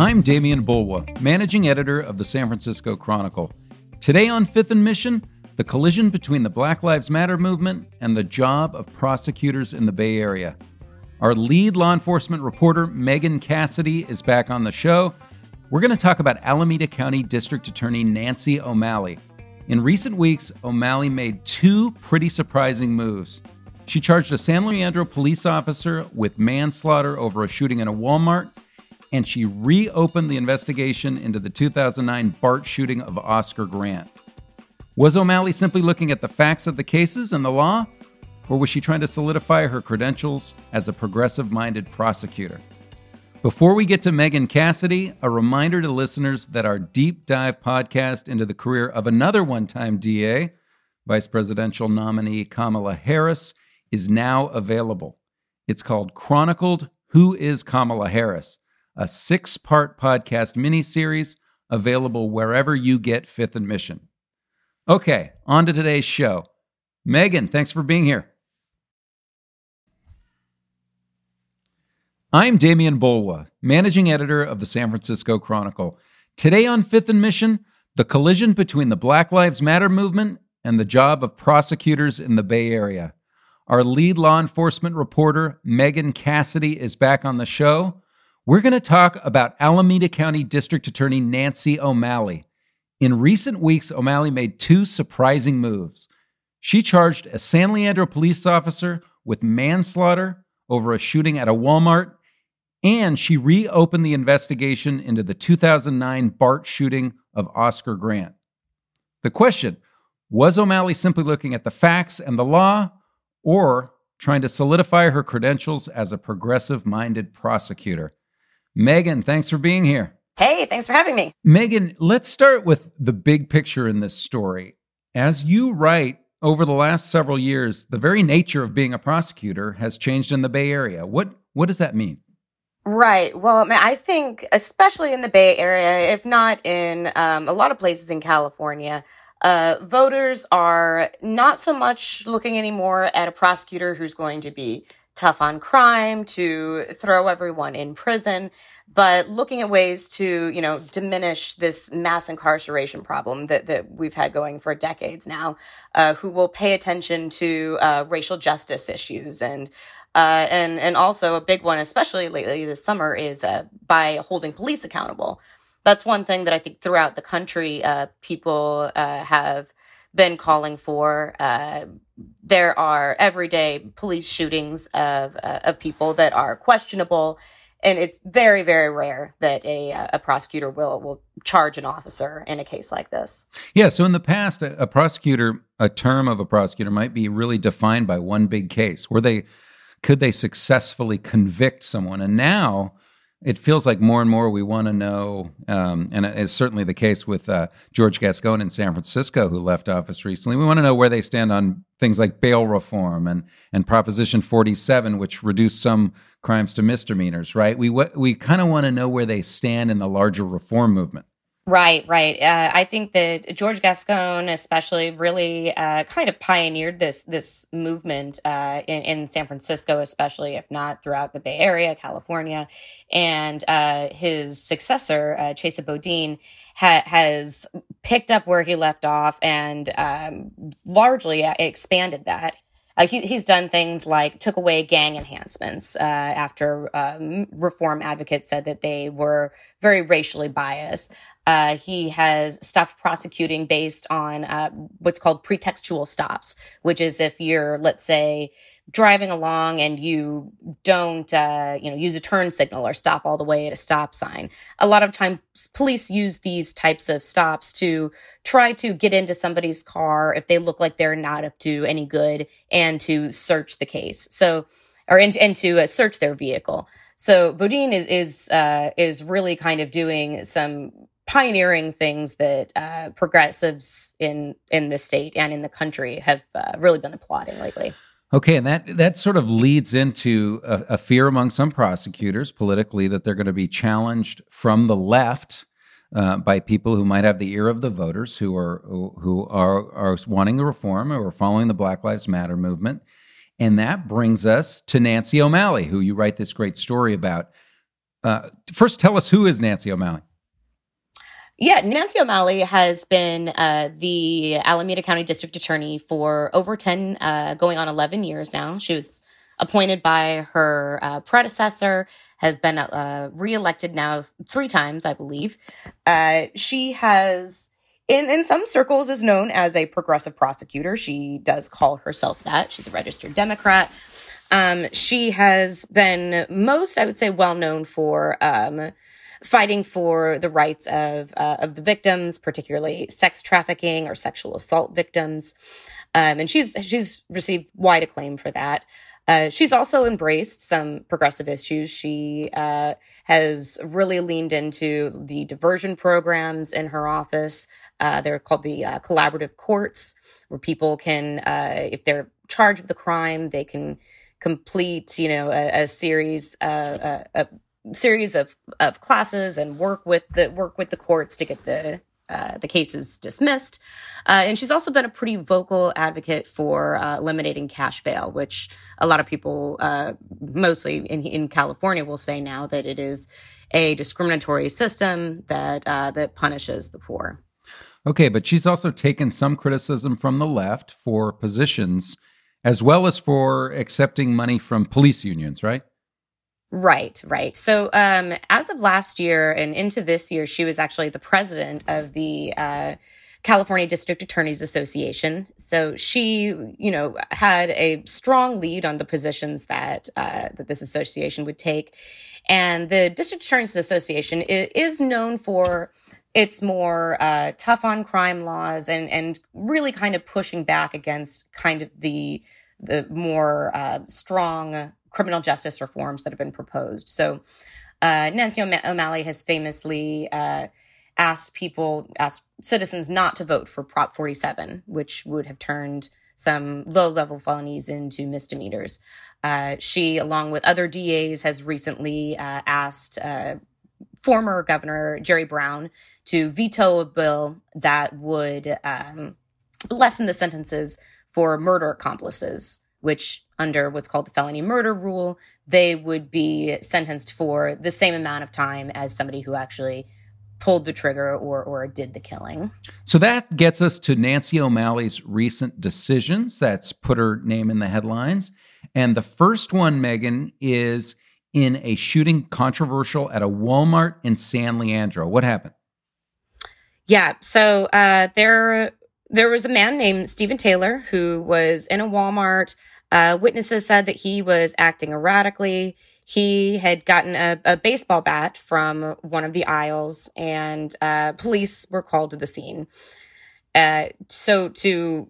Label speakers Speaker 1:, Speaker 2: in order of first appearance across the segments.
Speaker 1: I'm Demian Bulwa, managing editor of the San Francisco Chronicle. Today on Fifth and Mission, the collision between the Black Lives Matter movement and the job of prosecutors in the Bay Area. Our lead law enforcement reporter, Megan Cassidy, is back on the show. We're going to talk about Alameda County District Attorney Nancy O'Malley. In recent weeks, O'Malley made two pretty surprising moves. She charged a San Leandro police officer with manslaughter over a shooting in a Walmart, and she reopened the investigation into the 2009 BART shooting of Oscar Grant. Was O'Malley simply looking at the facts of the cases and the law, or was she trying to solidify her credentials as a progressive minded prosecutor? Before we get to Megan Cassidy, a reminder to listeners that our deep dive podcast into the career of another one time DA, Vice Presidential nominee Kamala Harris, is now available. It's called Chronicled Who is Kamala Harris, a six part podcast miniseries available wherever you get Fifth and Mission. Okay, on to today's show. Megan, thanks for being here. I'm Demian Bulwa, managing editor of the San Francisco Chronicle. Today on Fifth and Mission, the collision between the Black Lives Matter movement and the job of prosecutors in the Bay Area. Our lead law enforcement reporter, Megan Cassidy, is back on the show. We're going to talk about Alameda County District Attorney Nancy O'Malley. In recent weeks, O'Malley made two surprising moves. She charged a San Leandro police officer with manslaughter over a shooting at a Walmart, and she reopened the investigation into the 2009 BART shooting of Oscar Grant. The question was O'Malley simply looking at the facts and the law, or trying to solidify her credentials as a progressive minded prosecutor? Megan, thanks for being here.
Speaker 2: Hey, thanks for having me.
Speaker 1: Megan, let's start with the big picture in this story. As you write, over the last several years, the very nature of being a prosecutor has changed in the Bay Area. What what does that mean?
Speaker 2: Right. Well, I think, especially in the Bay Area, if not in um, a lot of places in California, uh, voters are not so much looking anymore at a prosecutor who's going to be tough on crime, to throw everyone in prison but looking at ways to, you know, diminish this mass incarceration problem that, that we've had going for decades now, uh, who will pay attention to uh, racial justice issues and uh, and and also a big one, especially lately this summer, is uh, by holding police accountable. That's one thing that I think throughout the country uh, people uh, have been calling for. there are everyday police shootings of of people that are questionable and it's very very rare that a uh, a prosecutor will will charge an officer in a case like this.
Speaker 1: Yeah, so in the past a, a prosecutor a term of a prosecutor might be really defined by one big case where they could they successfully convict someone and now it feels like more and more we want to know, um, and it's certainly the case with uh, George Gascon in San Francisco, who left office recently. We want to know where they stand on things like bail reform and and Proposition 47, which reduced some crimes to misdemeanors. Right? We we kind of want to know where they stand in the larger reform movement.
Speaker 2: Right, right. Uh, I think that George Gascon, especially, really uh, kind of pioneered this this movement uh, in, in, San Francisco, especially if not throughout the Bay Area, California, and uh, his successor, uh, Chesa Boudin, ha- has picked up where he left off and um, largely uh, expanded that. Uh, he, he's done things like took away gang enhancements uh, after um, reform advocates said that they were very racially biased. Uh, he has stopped prosecuting based on uh, what's called pretextual stops, which is if you're, let's say, driving along and you don't, uh, you know, use a turn signal or stop all the way at a stop sign. A lot of times, police use these types of stops to try to get into somebody's car if they look like they're not up to any good, and to search the case. So, or and, and to uh, search their vehicle. So Boudin is is uh, is really kind of doing some pioneering things that uh, progressives in in the state and in the country have uh, really been applauding lately.
Speaker 1: Okay, and that that sort of leads into a, a fear among some prosecutors politically that they're going to be challenged from the left uh, by people who might have the ear of the voters, who are who are are wanting the reform or following the Black Lives Matter movement, and that brings us to Nancy O'Malley, who you write this great story about. Uh, first, tell us who is Nancy O'Malley.
Speaker 2: Yeah, Nancy O'Malley has been uh, the Alameda County District Attorney for over 10, uh, going on 11 years now. She was appointed by her uh, predecessor, has been uh, reelected now three times, I believe. Uh, she has, in, in some circles, is known as a progressive prosecutor. She does call herself that. She's a registered Democrat. Um, she has been most, I would say, well known for um, fighting for the rights of uh, of the victims, particularly sex trafficking or sexual assault victims. Um, and she's she's received wide acclaim for that. Uh, she's also embraced some progressive issues. She uh, has really leaned into the diversion programs in her office. Uh, they're called the uh, collaborative courts, where people can, uh, if they're charged with a crime, they can complete, you know, a, a series, uh, a, a, series of, of classes and work with the work with the courts to get the uh, the cases dismissed. Uh, and she's also been a pretty vocal advocate for uh, eliminating cash bail, which a lot of people, uh, mostly in, in California, will say now that it is a discriminatory system that uh, that punishes the poor.
Speaker 1: Okay, but she's also taken some criticism from the left for positions as well as for accepting money from police unions, right?
Speaker 2: Right, right. So, um, as of last year and into this year, she was actually the president of the uh, California District Attorneys Association. So she, you know, had a strong lead on the positions that uh, that this association would take. And the District Attorneys Association is known for its more uh, tough on crime laws and and really kind of pushing back against kind of the the more uh, strong criminal justice reforms that have been proposed. So uh, Nancy O'Malley has famously uh, asked people, asked citizens not to vote for Prop 47, which would have turned some low level felonies into misdemeanors. Uh, she, along with other DAs, has recently uh, asked uh, former Governor Jerry Brown to veto a bill that would um, lessen the sentences for murder accomplices, which under what's called the felony murder rule, they would be sentenced for the same amount of time as somebody who actually pulled the trigger or or did the killing.
Speaker 1: So that gets us to Nancy O'Malley's recent decisions that's put her name in the headlines. And the first one, Megan, is in a shooting controversial at a Walmart in San Leandro. What happened?
Speaker 2: Yeah, so uh, there there was a man named Stephen Taylor who was in a Walmart. Uh, witnesses said that he was acting erratically. He had gotten a, a baseball bat from one of the aisles, and uh, police were called to the scene. Uh, so to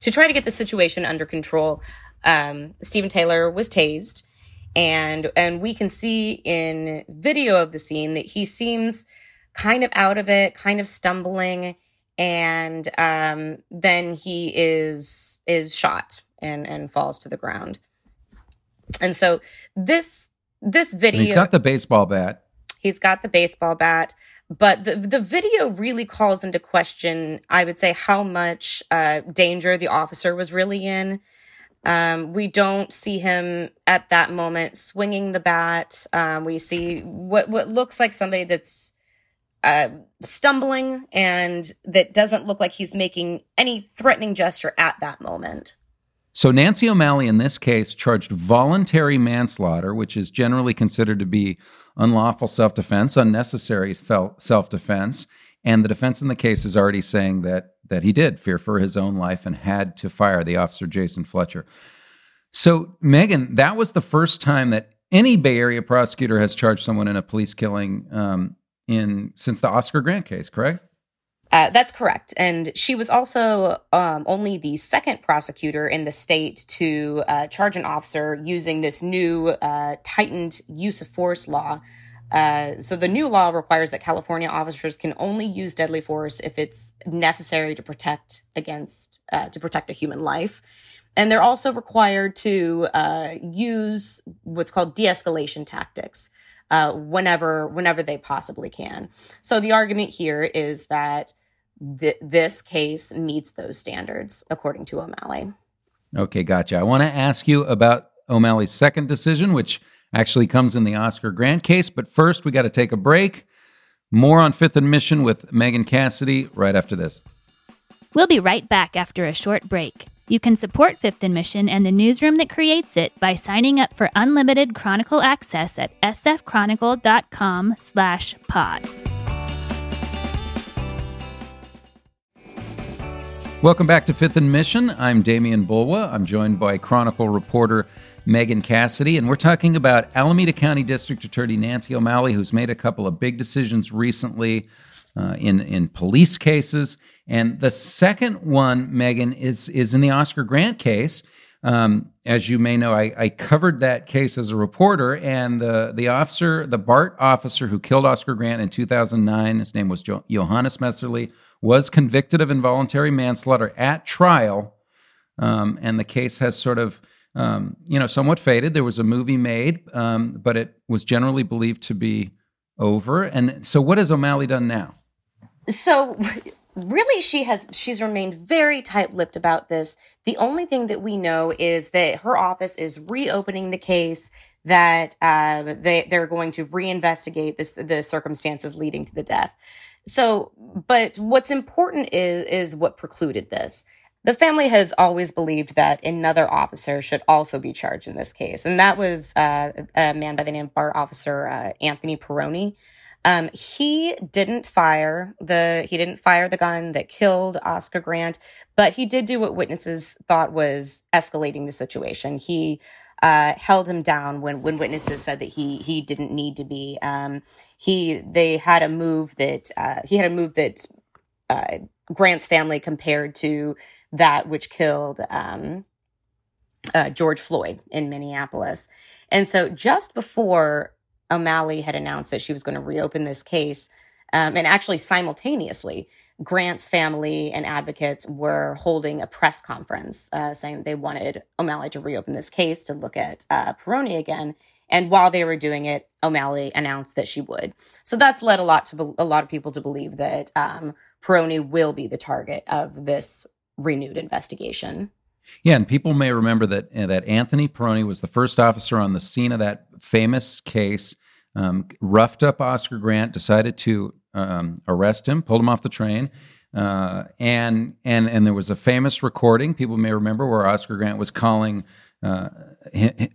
Speaker 2: to try to get the situation under control, um, Stephen Taylor was tased, and and we can see in video of the scene that he seems kind of out of it, kind of stumbling, and um, then he is is shot and and falls to the ground. And so this this video.
Speaker 1: And he's got the baseball bat.
Speaker 2: He's got the baseball bat. But the, the video really calls into question, I would say, how much uh, danger the officer was really in. Um, we don't see him at that moment swinging the bat. Um, we see what what looks like somebody that's uh, stumbling and that doesn't look like he's making any threatening gesture at that moment.
Speaker 1: So Nancy O'Malley in this case charged voluntary manslaughter, which is generally considered to be unlawful self-defense, unnecessary self-defense, and the defense in the case is already saying that that he did fear for his own life and had to fire the officer Jason Fletcher. So Megan, that was the first time that any Bay Area prosecutor has charged someone in a police killing um, in since the Oscar Grant case, correct?
Speaker 2: Uh, that's correct. And she was also um, only the second prosecutor in the state to uh, charge an officer using this new uh, tightened use of force law. Uh, so the new law requires that California officers can only use deadly force if it's necessary to protect against uh, to protect a human life. And they're also required to uh, use what's called de-escalation tactics uh, whenever whenever they possibly can. So the argument here is that th- this case meets those standards, according to O'Malley.
Speaker 1: Okay, gotcha. I want to ask you about O'Malley's second decision, which actually comes in the Oscar Grant case. But first, we got to take a break. More on Fifth and Mission with Megan Cassidy right after this.
Speaker 3: We'll be right back after a short break. You can support Fifth and Mission and the newsroom that creates it by signing up for unlimited Chronicle access at sfchronicle.com slash pod.
Speaker 1: Welcome back to Fifth and Mission. I'm Demian Bulwa. I'm joined by Chronicle reporter Megan Cassidy, and we're talking about Alameda County District Attorney Nancy O'Malley, who's made a couple of big decisions recently uh, in in police cases. And the second one, Megan, is is in the Oscar Grant case. Um, as you may know, I, I, covered that case as a reporter, and the the officer, the BART officer who killed Oscar Grant in 2009, his name was jo- Johannes Mehserle, was convicted of involuntary manslaughter at trial, um, and the case has sort of um, you know somewhat faded. There was a movie made, um, but it was generally believed to be over. And so, what has O'Malley done now?
Speaker 2: So really she has she's remained very tight-lipped about this. The only thing that we know is that her office is reopening the case that uh, they they're going to reinvestigate this the circumstances leading to the death. So but what's important is is what precluded this. The family has always believed that another officer should also be charged in this case. And that was uh, a man by the name of BART officer uh, Anthony Pirone um, he didn't fire the he didn't fire the gun that killed Oscar Grant, but he did do what witnesses thought was escalating the situation. He uh, held him down when when witnesses said that he he didn't need to be. Um, he they had a move that uh, he had a move that uh, Grant's family compared to that which killed um, uh, George Floyd in Minneapolis. And so just before O'Malley had announced that she was going to reopen this case. Um, and actually, simultaneously, Grant's family and advocates were holding a press conference uh, saying they wanted O'Malley to reopen this case to look at uh, Pirone again. And while they were doing it, O'Malley announced that she would. So that's led a lot to be- a lot of people to believe that um, Pirone will be the target of this renewed investigation.
Speaker 1: Yeah, and people may remember that uh, that Anthony Pirone was the first officer on the scene of that famous case. Um, roughed up Oscar Grant, decided to um, arrest him, pulled him off the train, uh, and and and there was a famous recording. People may remember where Oscar Grant was calling uh,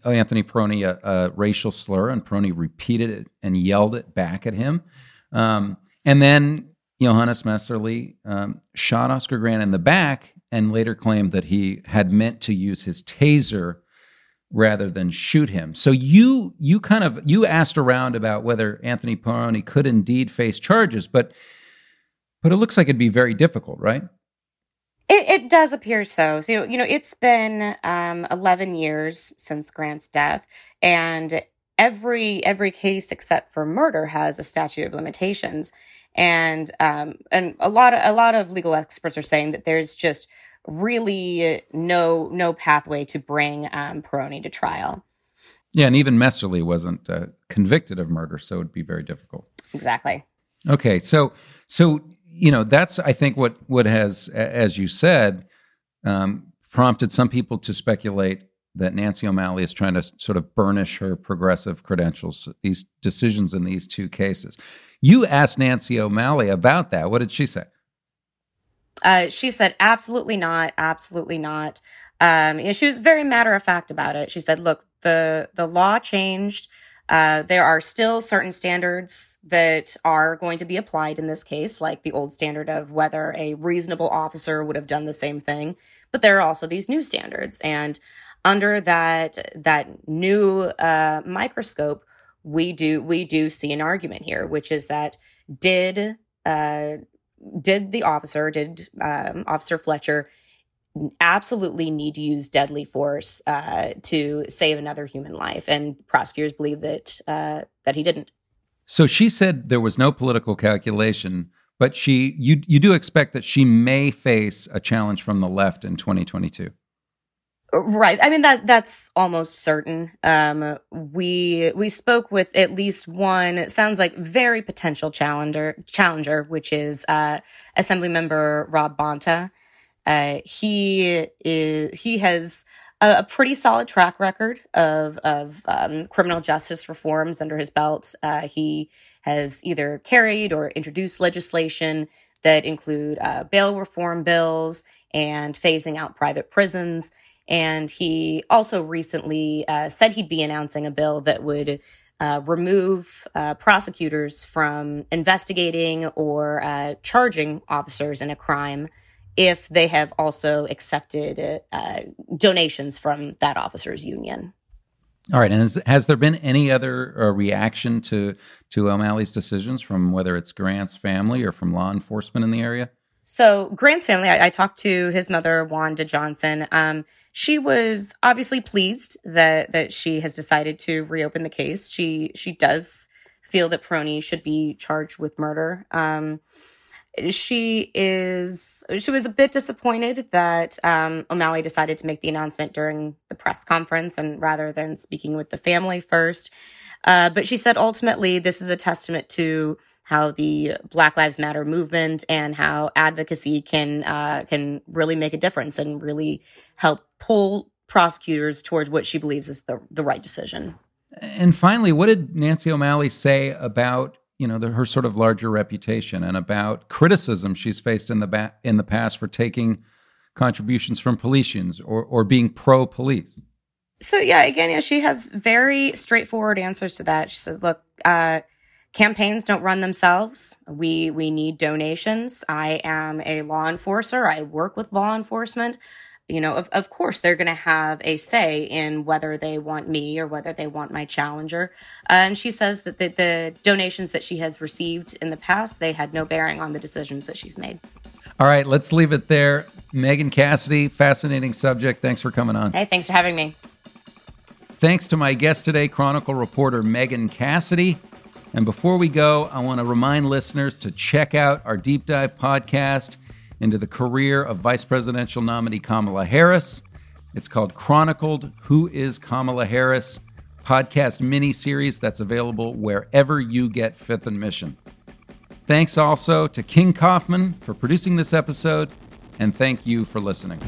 Speaker 1: Anthony Pirone a, a, racial slur, and Pirone repeated it and yelled it back at him. Um, and then Johannes Mehserle um, shot Oscar Grant in the back and later claimed that he had meant to use his taser rather than shoot him. So you you kind of you asked around about whether Anthony Pirone could indeed face charges, but but it looks like it'd be very difficult, right?
Speaker 2: It, it does appear so. So you know, it's been um, eleven years since Grant's death, and every every case except for murder has a statute of limitations, and um, and a lot of a lot of legal experts are saying that there's just really no no pathway to bring um, Pirone to trial.
Speaker 1: Yeah, and even Mehserle wasn't uh, convicted of murder, so it'd be very difficult.
Speaker 2: Exactly.
Speaker 1: Okay, so so you know that's I think what what has, as you said, um, prompted some people to speculate that Nancy O'Malley is trying to sort of burnish her progressive credentials. These decisions in these two cases. You asked Nancy O'Malley about that. What did she say?
Speaker 2: Uh, she said, absolutely not, absolutely not. Um, you know, she was very matter of fact about it. She said, look, the, the law changed. Uh, there are still certain standards that are going to be applied in this case, like the old standard of whether a reasonable officer would have done the same thing. But there are also these new standards. And under that, that new, uh, microscope, we do, we do see an argument here, which is that did, uh, did the officer, did um, Officer Fletcher absolutely need to use deadly force uh, to save another human life? And prosecutors believe that uh, that he didn't.
Speaker 1: So she said there was no political calculation, but she you you do expect that she may face a challenge from the left in 2022.
Speaker 2: Right. I mean that that's almost certain. Um, we we spoke with at least one. It sounds like very potential challenger challenger, which is uh, Assemblymember Rob Bonta. Uh, he is he has a, a pretty solid track record of of um, criminal justice reforms under his belt. Uh, he has either carried or introduced legislation that include uh, bail reform bills and phasing out private prisons. And he also recently uh, said he'd be announcing a bill that would uh, remove uh, prosecutors from investigating or uh, charging officers in a crime if they have also accepted uh, donations from that officers union.
Speaker 1: All right, and has, has there been any other uh, reaction to to O'Malley's decisions from whether it's Grant's family or from law enforcement in the area?
Speaker 2: So Grant's family, I, I talked to his mother, Wanda Johnson. Um, she was obviously pleased that that she has decided to reopen the case. She she does feel that Pirone should be charged with murder. Um, she is she was a bit disappointed that um, O'Malley decided to make the announcement during the press conference and rather than speaking with the family first. Uh, but she said ultimately this is a testament to how the Black Lives Matter movement and how advocacy can uh, can really make a difference and really help pull prosecutors towards what she believes is the the right decision.
Speaker 1: And finally, what did Nancy O'Malley say about you know the, her sort of larger reputation and about criticism she's faced in the ba- in the past for taking contributions from police or or being pro police.
Speaker 2: So yeah, again, yeah, she has very straightforward answers to that. She says, "Look, uh, campaigns don't run themselves. We we need donations. I am a law enforcer. I work with law enforcement you know, of, of course they're going to have a say in whether they want me or whether they want my challenger. Uh, and she says that the, the donations that she has received in the past, they had no bearing on the decisions that she's made.
Speaker 1: All right, let's leave it there. Megan Cassidy, fascinating subject. Thanks for coming on.
Speaker 2: Hey, thanks for having me.
Speaker 1: Thanks to my guest today, Chronicle reporter Megan Cassidy. And before we go, I want to remind listeners to check out our deep dive podcast into the career of vice presidential nominee Kamala Harris. It's called Chronicled Who is Kamala Harris? podcast mini series that's available wherever you get Fifth and Mission. Thanks also to King Kaufman for producing this episode, and thank you for listening.